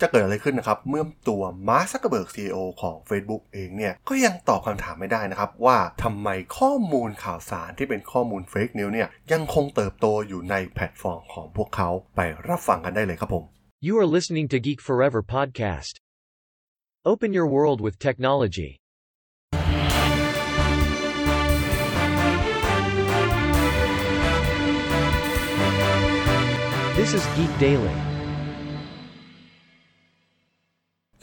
จะเกิดอะไรขึ้นนะครับ เมื่อตัวมาร์คซักเกอร์เบิร์ก CEO ของ Facebook เองเนี่ย ก็ยังตอบคำถามไม่ได้นะครับ ว่าทำไมข้อมูลข่าวสารที่เป็นข้อมูล fake news เนี่ยยังคงเติบโตอยู่ในแพลตฟอร์มของพวกเขาไปรับฟังกันได้เลยครับผม You are listening to Geek Forever podcast. Open your world with technology. This is Geek Daily.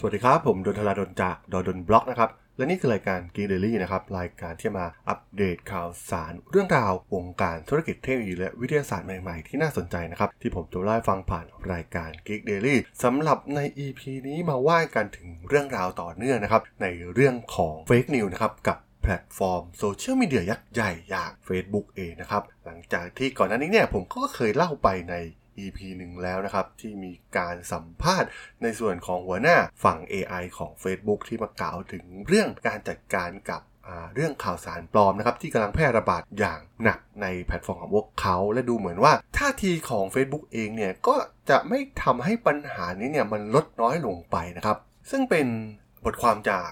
สวัสดีครับ ผมดลธราดลจากด.ดล็อกนะครับ และนี่คือรายการ Geek Daily นะครับ รายการที่มาอัปเดตข่าวสาร เรื่องราววงการธุรกิจเทคโนโลยีและวิทยาศาสตร์ใหม่ๆ ที่น่าสนใจนะครับ ที่ผมจะเล่าฟังผ่านรายการ Geek Daily สำหรับใน EP นี้มาว่ากันถึงเรื่องราวต่อเนื่องนะครับ ในเรื่องของ Fake News นะครับกับแพลตฟอร์มโซเชียลมีเดียยักษ์ใหญ่อย่าง Facebook เองนะครับหลังจากที่ก่อนหน้านี้เนี่ยผมก็เคยเล่าไปใน EP หนึ่งแล้วนะครับ ที่มีการสัมภาษณ์ในส่วนของหัวหน้าฝั่ง AI ของ Facebook ที่มากล่าวถึงเรื่องการจัดการกับเรื่องข่าวสารปลอมนะครับที่กำลังแพร่ระบาดอย่างหนักในแพลตฟอร์มของพวกเขา และดูเหมือนว่าท่าทีของ Facebook เองเนี่ยก็จะไม่ทำให้ปัญหานี้เนี่ยมันลดน้อยลงไปนะครับซึ่งเป็น บทความจาก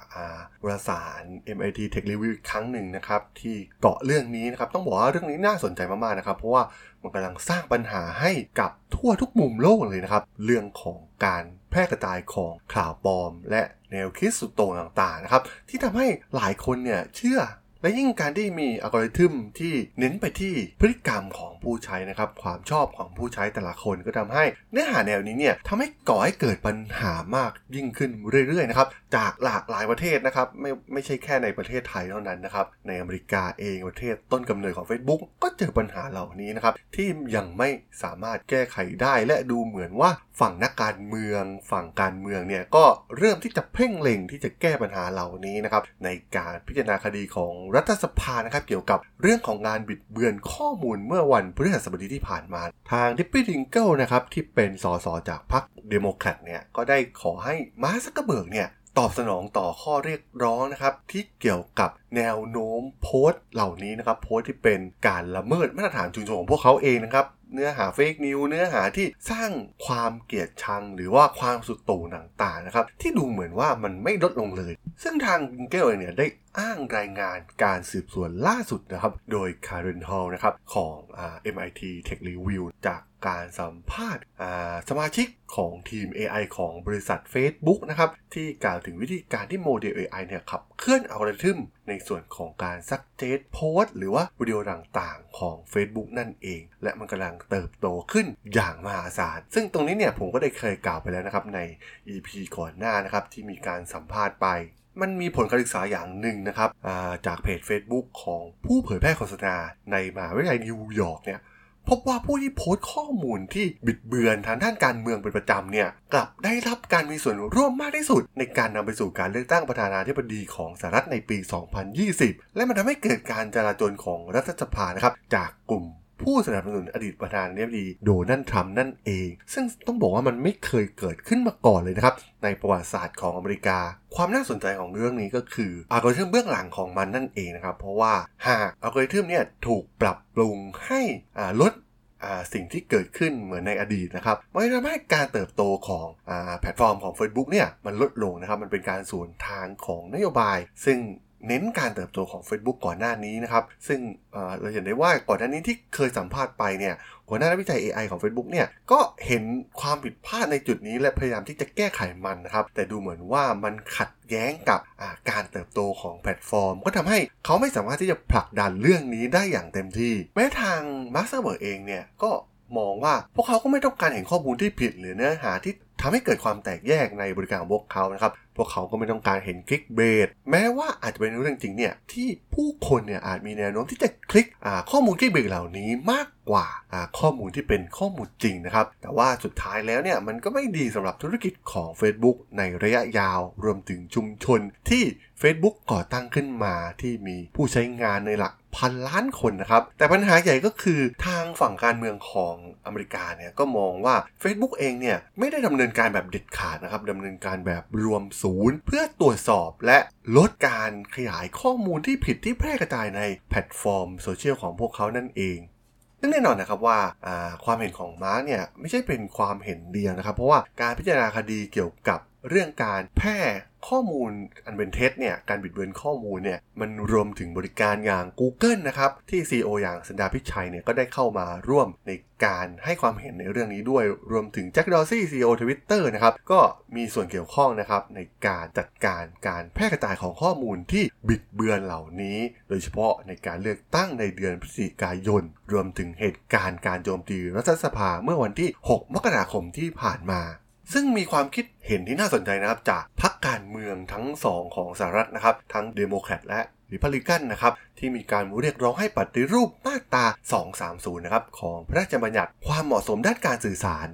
วารสาร MIT Tech Review อีกครั้งหนึ่งนะครับ ที่เกาะเรื่องนี้นะครับ ต้องบอกว่าเรื่องนี้น่าสนใจมากๆนะครับ เพราะว่ามันกำลังสร้างปัญหาให้กับทั่วทุกมุมโลกเลยนะครับ เรื่องของการแพร่กระจายของข่าวปลอม และแนวคิดสุดโต่งต่างๆนะครับ ที่ทำให้หลายคนเนี่ยเชื่อ และยิ่งการที่มีอัลกอริทึมที่เน้นไปที่พฤติกรรมของผู้ใช้นะครับ ความชอบของผู้ใช้แต่ละคนก็ทำให้ เนื้อหาแนวนี้เนี่ยทำให้ก่อให้เกิดปัญหามากยิ่งขึ้นเรื่อยๆนะครับจากหลากหลายประเทศนะครับไม่ไม่ใช่แค่ในประเทศไทยเท่านั้นนะครับในอเมริกาเองประเทศต้นกำเนิดของ Facebook ก็เจอปัญหาเหล่านี้นะครับที่ยังไม่สามารถแก้ไขได้และดูเหมือนว่าฝั่งนักการเมือง ฝั่งการเมืองเนี่ยก็เริ่มที่จะเพ่งเล็งที่จะแก้ปัญหาเหล่านี้นะครับในการพิจารณาคดีของรัฐสภานะครับเกี่ยวกับเรื่องของงานบิดเบือนข้อมูลเมื่อวันพฤหัสบดีที่ผ่านมา ทาง Debbie Dingell นะครับที่เป็นสส.จากพรรคเดโมแครตเนี่ยก็ได้ขอให้มาร์คซักเกอร์เบิร์กเนี่ย ตอบสนองต่อข้อเรียกร้องนะครับที่เกี่ยวกับแนวโน้มโพสต์เหล่านี้นะครับโพสต์ที่เป็นการละเมิดมาตรฐานชุมชนของพวกเขาเองนะครับเนื้อหา fake news เนื้อหาที่สร้างความเกลียดชัง หรือว่าความสุดโต่งต่างๆนะครับที่ดูเหมือนว่ามันไม่ลดลงเลย ซึ่งทาง Dingell เนี่ยได้อ้างรายงานการสืบสวนล่าสุดนะครับโดย Karen Hao นะครับของอ MIT Tech Review จาก การสัมภาษณ์สมาชิกของทีม AI ของบริษัท Facebook นะครับ ที่กล่าวถึงวิธีการที่โมเดล AI เนี่ยขับเคลื่อนอัลกอริทึมในส่วนของการ suggest โพสต์หรือว่าวิดีโอต่างๆ ของ Facebook นั่นเอง และมันกำลังเติบโตขึ้นอย่างมหาศาล ซึ่งตรงนี้เนี่ยผมก็ได้เคยกล่าวไปแล้วนะครับใน EP ก่อนหน้านะครับที่มีการสัมภาษณ์ไปมันมีผลการศึกษาอย่างหนึ่งนะครับจากเพจ Facebook ของผู้เผยแพร่โฆษณาในมหาวิทยาลัยนิวยอร์กเนี่ย พบว่าผู้ที่โพสต์ข้อมูลที่บิดเบือนทางด้านการเมืองเป็นประจำเนี่ยกลับได้รับการมีส่วนร่วมมากที่สุด ในการนำไปสู่การเลือกตั้งประธานาธิบดีของสหรัฐในปี 2020 และมันทำให้เกิดการจลาจลของรัฐสภานะครับจากกลุ่ม ผู้สนับสนุนอดีตประธานาธิบดีโดนัลด์ทรัมป์นั่นเอง ซึ่งต้องบอกว่ามันไม่เคยเกิดขึ้นมาก่อนเลยนะครับ ในประวัติศาสตร์ของอเมริกา ความน่าสนใจของเรื่องนี้ก็คืออัลกอริทึมเบื้องหลังของมันนั่นเองนะครับ เพราะว่าหากอัลกอริทึมเนี่ยถูกปรับปรุงให้ลดสิ่งที่เกิดขึ้นเหมือนในอดีตนะครับมันทำให้การเติบโตของอแพลตฟอร์มของ Facebook เนี่ยมันลดลงนะครับ มันเป็นการสวนทางของนโยบาย ซึ่ง เน้นการเติบโตของ Facebook ก่อนหน้านี้นะครับ ซึ่งเราเห็นได้ว่าก่อนหน้านี้ที่เคยสัมภาษณ์ไปเนี่ยหัวหน้านักวิจัย AI ของ Facebook เนี่ยก็เห็นความผิดพลาดในจุดนี้และพยายามที่จะแก้ไขมันนะครับ แต่ดูเหมือนว่ามันขัดแย้งกับการเติบโตของแพลตฟอร์ม ก็ทำให้เขาไม่สามารถที่จะผลักดันเรื่องนี้ได้อย่างเต็มที่ แม้ทางมาร์คซักเกอร์เบิร์กเองเนี่ยก็มองว่าพวกเขาก็ไม่ต้องการเห็นข้อมูลที่ผิดหรือเนื้อหาที่ ทำให้เกิดความแตกแยกในบริการของพวกเขานะครับ พวกเขาก็ไม่ต้องการเห็นคลิกเบสแม้ว่าอาจจะเป็นเรื่องจริงเนี่ยที่ผู้คนเนี่ยอาจมีแนวโน้มที่จะคลิกข้อมูลคลิกเบสเหล่านี้มากกว่าข้อมูลที่เป็นข้อมูลจริงนะครับ แต่ว่าสุดท้ายแล้วเนี่ยมันก็ไม่ดีสำหรับธุรกิจของ Facebook ในระยะยาว รวมถึงชุมชนที่ Facebook ก่อตั้งขึ้นมาที่มีผู้ใช้งานในหลักพันล้านคนนะครับ แต่ปัญหาใหญ่ก็คือทางฝั่งการเมืองของอเมริกาเนี่ยก็มองว่า Facebook เองเนี่ยไม่ได้ดำเนินการแบบเด็ดขาดนะครับดำเนินการแบบรวมศูนย์ เพื่อตรวจสอบและลดการขยายข้อมูลที่ผิดที่แพร่กระจายในแพลตฟอร์มโซเชียลของพวกเขานั่นเองซึ่งแน่นอนนะครับว่าความเห็นของมาร์กเนี่ยไม่ใช่เป็นความเห็นเดียวนะครับ เพราะว่าการพิจารณาคดีเกี่ยวกับ เรื่องการแพร่ข้อมูลอันเป็นเท็จเนี่ยการบิดเบือนข้อมูลเนี่ยมันรวมถึงบริการอย่าง Google นะครับ ที่ CEO อย่างซันดาร์พิชัยเนี่ยก็ได้เข้ามาร่วมในการให้ความเห็นในเรื่องนี้ด้วยรวมถึง Jack Dorsey CEO Twitter นะครับก็มีส่วนเกี่ยวข้องนะครับในการจัดการการแพร่กระจายของข้อมูลที่บิดเบือนเหล่านี้ โดยเฉพาะในการเลือกตั้งในเดือนพฤศจิกายน รวมถึงเหตุการณ์การโจมตีรัฐสภาเมื่อวันที่ 6 มกราคมที่ผ่านมา ซึ่งมีความคิดเห็นที่น่าสนใจนะครับ จากพรรคการเมืองทั้งสองของสหรัฐนะครับ ทั้งเดโมแครตและริพับลิกันนะครับที่มีการเรียกร้องให้ปฏิรูปมาตรา 230 นะครับของพระราชบัญญัติความเหมาะสมด้านการสื่อสาร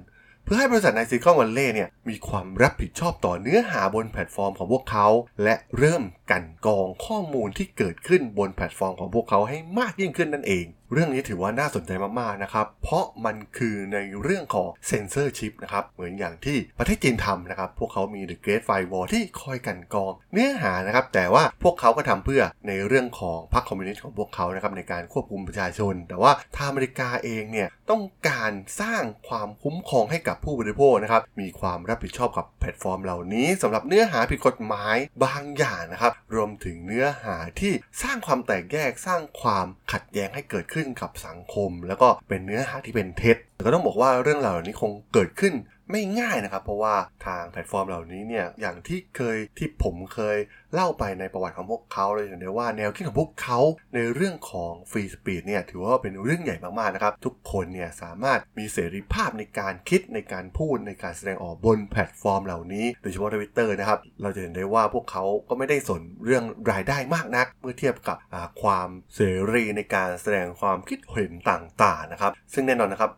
เพื่อให้บริษัทใน Silicon Valley เนี่ยมีความรับผิดชอบต่อเนื้อหาบนแพลตฟอร์มของพวกเขา และเริ่ม กลั่นกรองข้อมูลที่เกิดขึ้นบนแพลตฟอร์มของพวกเขาให้มากยิ่งขึ้นนั่นเอง เรื่องนี้ถือว่าน่าสนใจมากๆนะครับ เพราะมันคือในเรื่องของเซนเซอร์ชิพนะครับ เหมือนอย่างที่ประเทศจีนทำนะครับ พวกเขามี The Great Firewall ที่คอยกลั่นกรอง เนื้อหานะครับ แต่ว่าพวกเขาก็ทำเพื่อในเรื่องของพรรคคอมมิวนิสต์ของพวกเขานะครับในการควบคุมประชาชน แต่ว่าทางอเมริกาเองเนี่ยต้องการสร้างความคุ้มครองให้กับผู้บริโภคนะครับมีความรับผิดชอบกับแพลตฟอร์มเหล่านี้สำหรับเนื้อหาผิดกฎหมายบางอย่างนะครับรวมถึงเนื้อหาที่สร้างความแตกแยกสร้างความขัดแย้งให้เกิดขึ้นกับสังคม แล้วก็เป็นเนื้อหาที่เป็นเท็จ แต่ก็ต้องบอกว่าเรื่องเหล่านี้คงเกิดขึ้นไม่ง่ายนะครับ เพราะว่าทางแพลตฟอร์มเหล่านี้เนี่ยอย่างที่เคยที่ผมเคยเล่าไปในประวัติของพวกเขาเลยเห็นได้ว่าแนวคิดของพวกเขาในเรื่องของ free speech เนี่ยถือว่าเป็นเรื่องใหญ่มากๆนะครับ ทุกคนเนี่ยสามารถมีเสรีภาพในการคิดในการพูดในการแสดงออกบนแพลตฟอร์มเหล่านี้โดยเฉพาะทวิตเตอร์นะครับ เราจะเห็นได้ว่าพวกเขาก็ไม่ได้สนเรื่องรายได้มากนัก เมื่อเทียบกับความเสรีในการแสดงความคิดเห็นต่างๆนะครับ ซึ่งแน่นอนนะครับ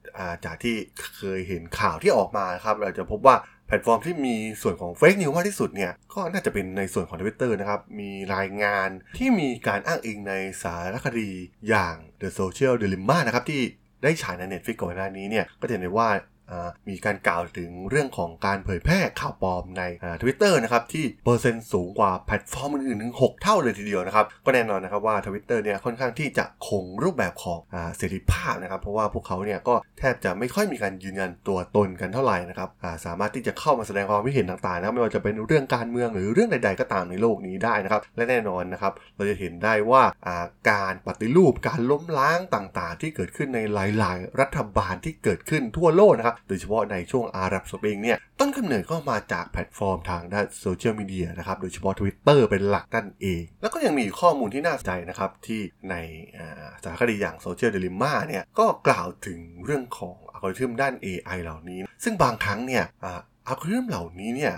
จากที่เคยเห็นข่าวที่ออกมาครับเราจะพบว่าแพลตฟอร์มที่มีส่วนของ fake news มากที่สุดเนี่ยก็น่าจะเป็นในส่วนของทวิตเตอร์นะครับ มีรายงานที่มีการอ้างอิงในสารคดีอย่าง The Social Dilemma นะครับที่ได้ฉายใน Netflix ก่อนหน้านี้เนี่ยก็จะเห็นได้ว่า มีการกล่าวถึงเรื่องของการเผยแพร่ข่าวปลอมในทวิตเตอร์นะครับที่เปอร์เซ็นต์สูงกว่าแพลตฟอร์มอื่นๆถึง6เท่าเลยทีเดียวนะครับก็แน่นอนนะครับว่าทวิตเตอร์เนี่ยค่อนข้างที่จะคงรูปแบบของเสรีภาพนะครับเพราะว่าพวกเขาเนี่ยก็แทบจะไม่ค่อยมีการยืนยันตัวตนกันเท่าไหร่นะครับสามารถที่จะเข้ามาแสดงความคิดเห็นต่างๆนะไม่ว่าจะเป็นเรื่องการเมืองหรือเรื่องใด ๆ ก็ตามในโลกนี้ได้นะครับและแน่นอนนะครับเราจะเห็นได้ว่าการปฏิรูปการล้มล้างต่างๆ ที่เกิดขึ้นในหลาย ๆ รัฐบาลที่เกิดขึ้นทั่วโลกนะครับโดยเฉพาะในช่วง Arab Spring เนี่ย ต้นกำเนิดก็มาจากแพลตฟอร์มทางด้านโซเชียลมีเดียนะครับ โดยเฉพาะ Twitter เป็นหลักนั่นเอง แล้วก็ยังมีข้อมูลที่น่าสนใจนะครับ ที่ในสารคดีอย่าง Social Dilemma เนี่ย ก็กล่าวถึงเรื่องของอัลกอริทึมด้าน AI เหล่านี้ ซึ่งบางครั้งเนี่ยอัลกอริทึมเหล่านี้เนี่ย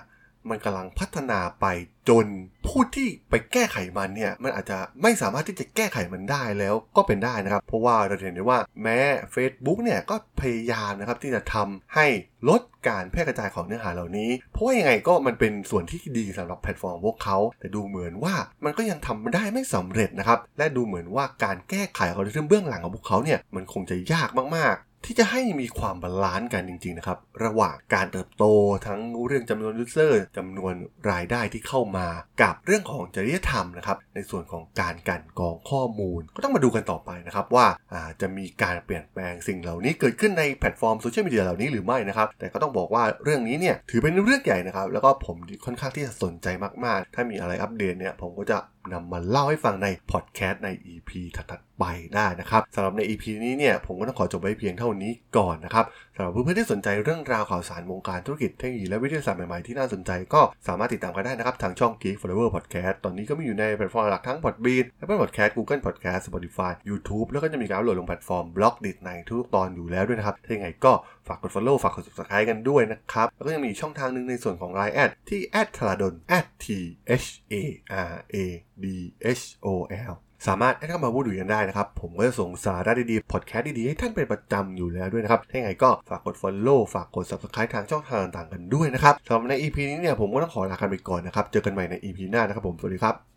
มันกำลังพัฒนาไปจนผู้ที่ไปแก้ไขมันเนี่ยมันอาจจะไม่สามารถที่จะแก้ไขมันได้แล้วก็เป็นได้นะครับ เพราะว่าเราเห็นได้ว่าแม้ Facebook เนี่ยก็พยายามนะครับที่จะทำให้ลดการแพร่กระจายของเนื้อหาเหล่านี้ เพราะว่ายังไงก็มันเป็นส่วนที่ดีสำหรับแพลตฟอร์มพวกเขา แต่ดูเหมือนว่ามันก็ยังทำได้ไม่สำเร็จนะครับและดูเหมือนว่าการแก้ไขของเรื่องเบื้องหลังของพวกเขาเนี่ยมันคงจะยากมาก ที่จะให้มีความ balance กันจริงๆนะครับระหว่างการเติบโตทั้งเรื่องจำนวน user จำนวนรายได้ที่เข้ามา กับเรื่องของจริยธรรมนะครับในส่วนของการกลั่นกรองข้อมูล ก็ต้องมาดูกันต่อไปนะครับว่าจะมีการเปลี่ยนแปลงสิ่งเหล่านี้เกิดขึ้นในแพลตฟอร์มโซเชียลมีเดียเหล่านี้หรือไม่นะครับแต่ก็ต้องบอกว่าเรื่องนี้เนี่ยถือเป็นเรื่องใหญ่นะครับแล้วก็ผมค่อนข้างที่จะสนใจมากๆ ถ้ามีอะไรอัปเดตเนี่ยผมก็จะ นำมาเล่าให้ฟังในพอดแคสต์ใน EP ถัดๆไปได้นะครับสำหรับใน EP นี้เนี่ยผมก็ต้องขอจบไว้เพียงเท่านี้ก่อนนะครับสำหรับเพื่อนๆที่สนใจเรื่องราวข่าวสารวงการธุรกิจเทคโนโลยีและวิทยาศาสตร์ใหม่ๆที่น่าสนใจก็สามารถติดตามกันได้นะครับทางช่อง Geek Forever Podcast ตอนนี้ก็มีอยู่ในแพลตฟอร์มหลักทั้ง Podbean Apple Podcast Google Podcast Spotify YouTube แล้วก็จะมีการโหลดลงแพลตฟอร์ม Blockdit ในทุกตอนอยู่แล้วด้วยนะครับถ้าอย่างไรก็ฝากกด follow ฝากกด subscribe กันด้วยนะครับแล้วก็ยังมีช่องทางหนึ่งในส่วนของ Line แอดที่ t h a r a d o n t h a r a d h o l สามารถให้เข้ามาพูดคุยกันได้นะครับ ผมก็จะส่งสาระดีๆ พอดแคสต์ดีๆ ให้ท่านเป็นประจำอยู่แล้วด้วยนะครับถ้าอย่างก็ฝากกด Follow ฝากกด Subscribe ทางช่องทางต่างๆกันด้วยนะครับสำหรับใน EP นี้เนี่ยผมก็ต้องขอลากันไปก่อนนะครับ เจอกันใหม่ใน EP หน้านะครับผม สวัสดีครับ